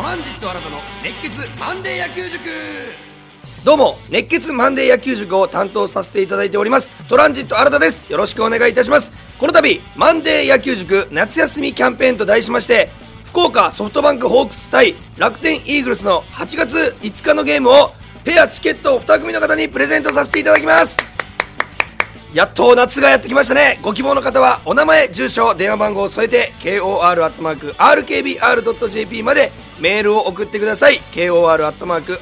トランジット新たの熱血マンデー野球塾。どうも熱血マンデー野球塾を担当させていただいておりますトランジット新田です。よろしくお願いいたします。この度マンデー野球塾夏休みキャンペーンと題しまして福岡ソフトバンクホークス対楽天イーグルスの8月5日のゲームをペアチケットを2組の方にプレゼントさせていただきます。やっと夏がやってきましたね。ご希望の方はお名前住所電話番号を添えて kor.rkbr.jp までメールを送ってください。kor.rkbr.jp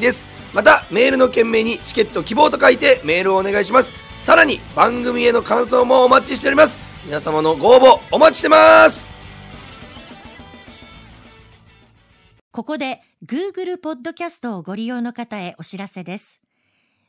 です。またメールの件名にチケット希望と書いてメールをお願いします。さらに番組への感想もお待ちしております。皆様のご応募お待ちしてます。ここで Google ポッドキャストをご利用の方へお知らせです。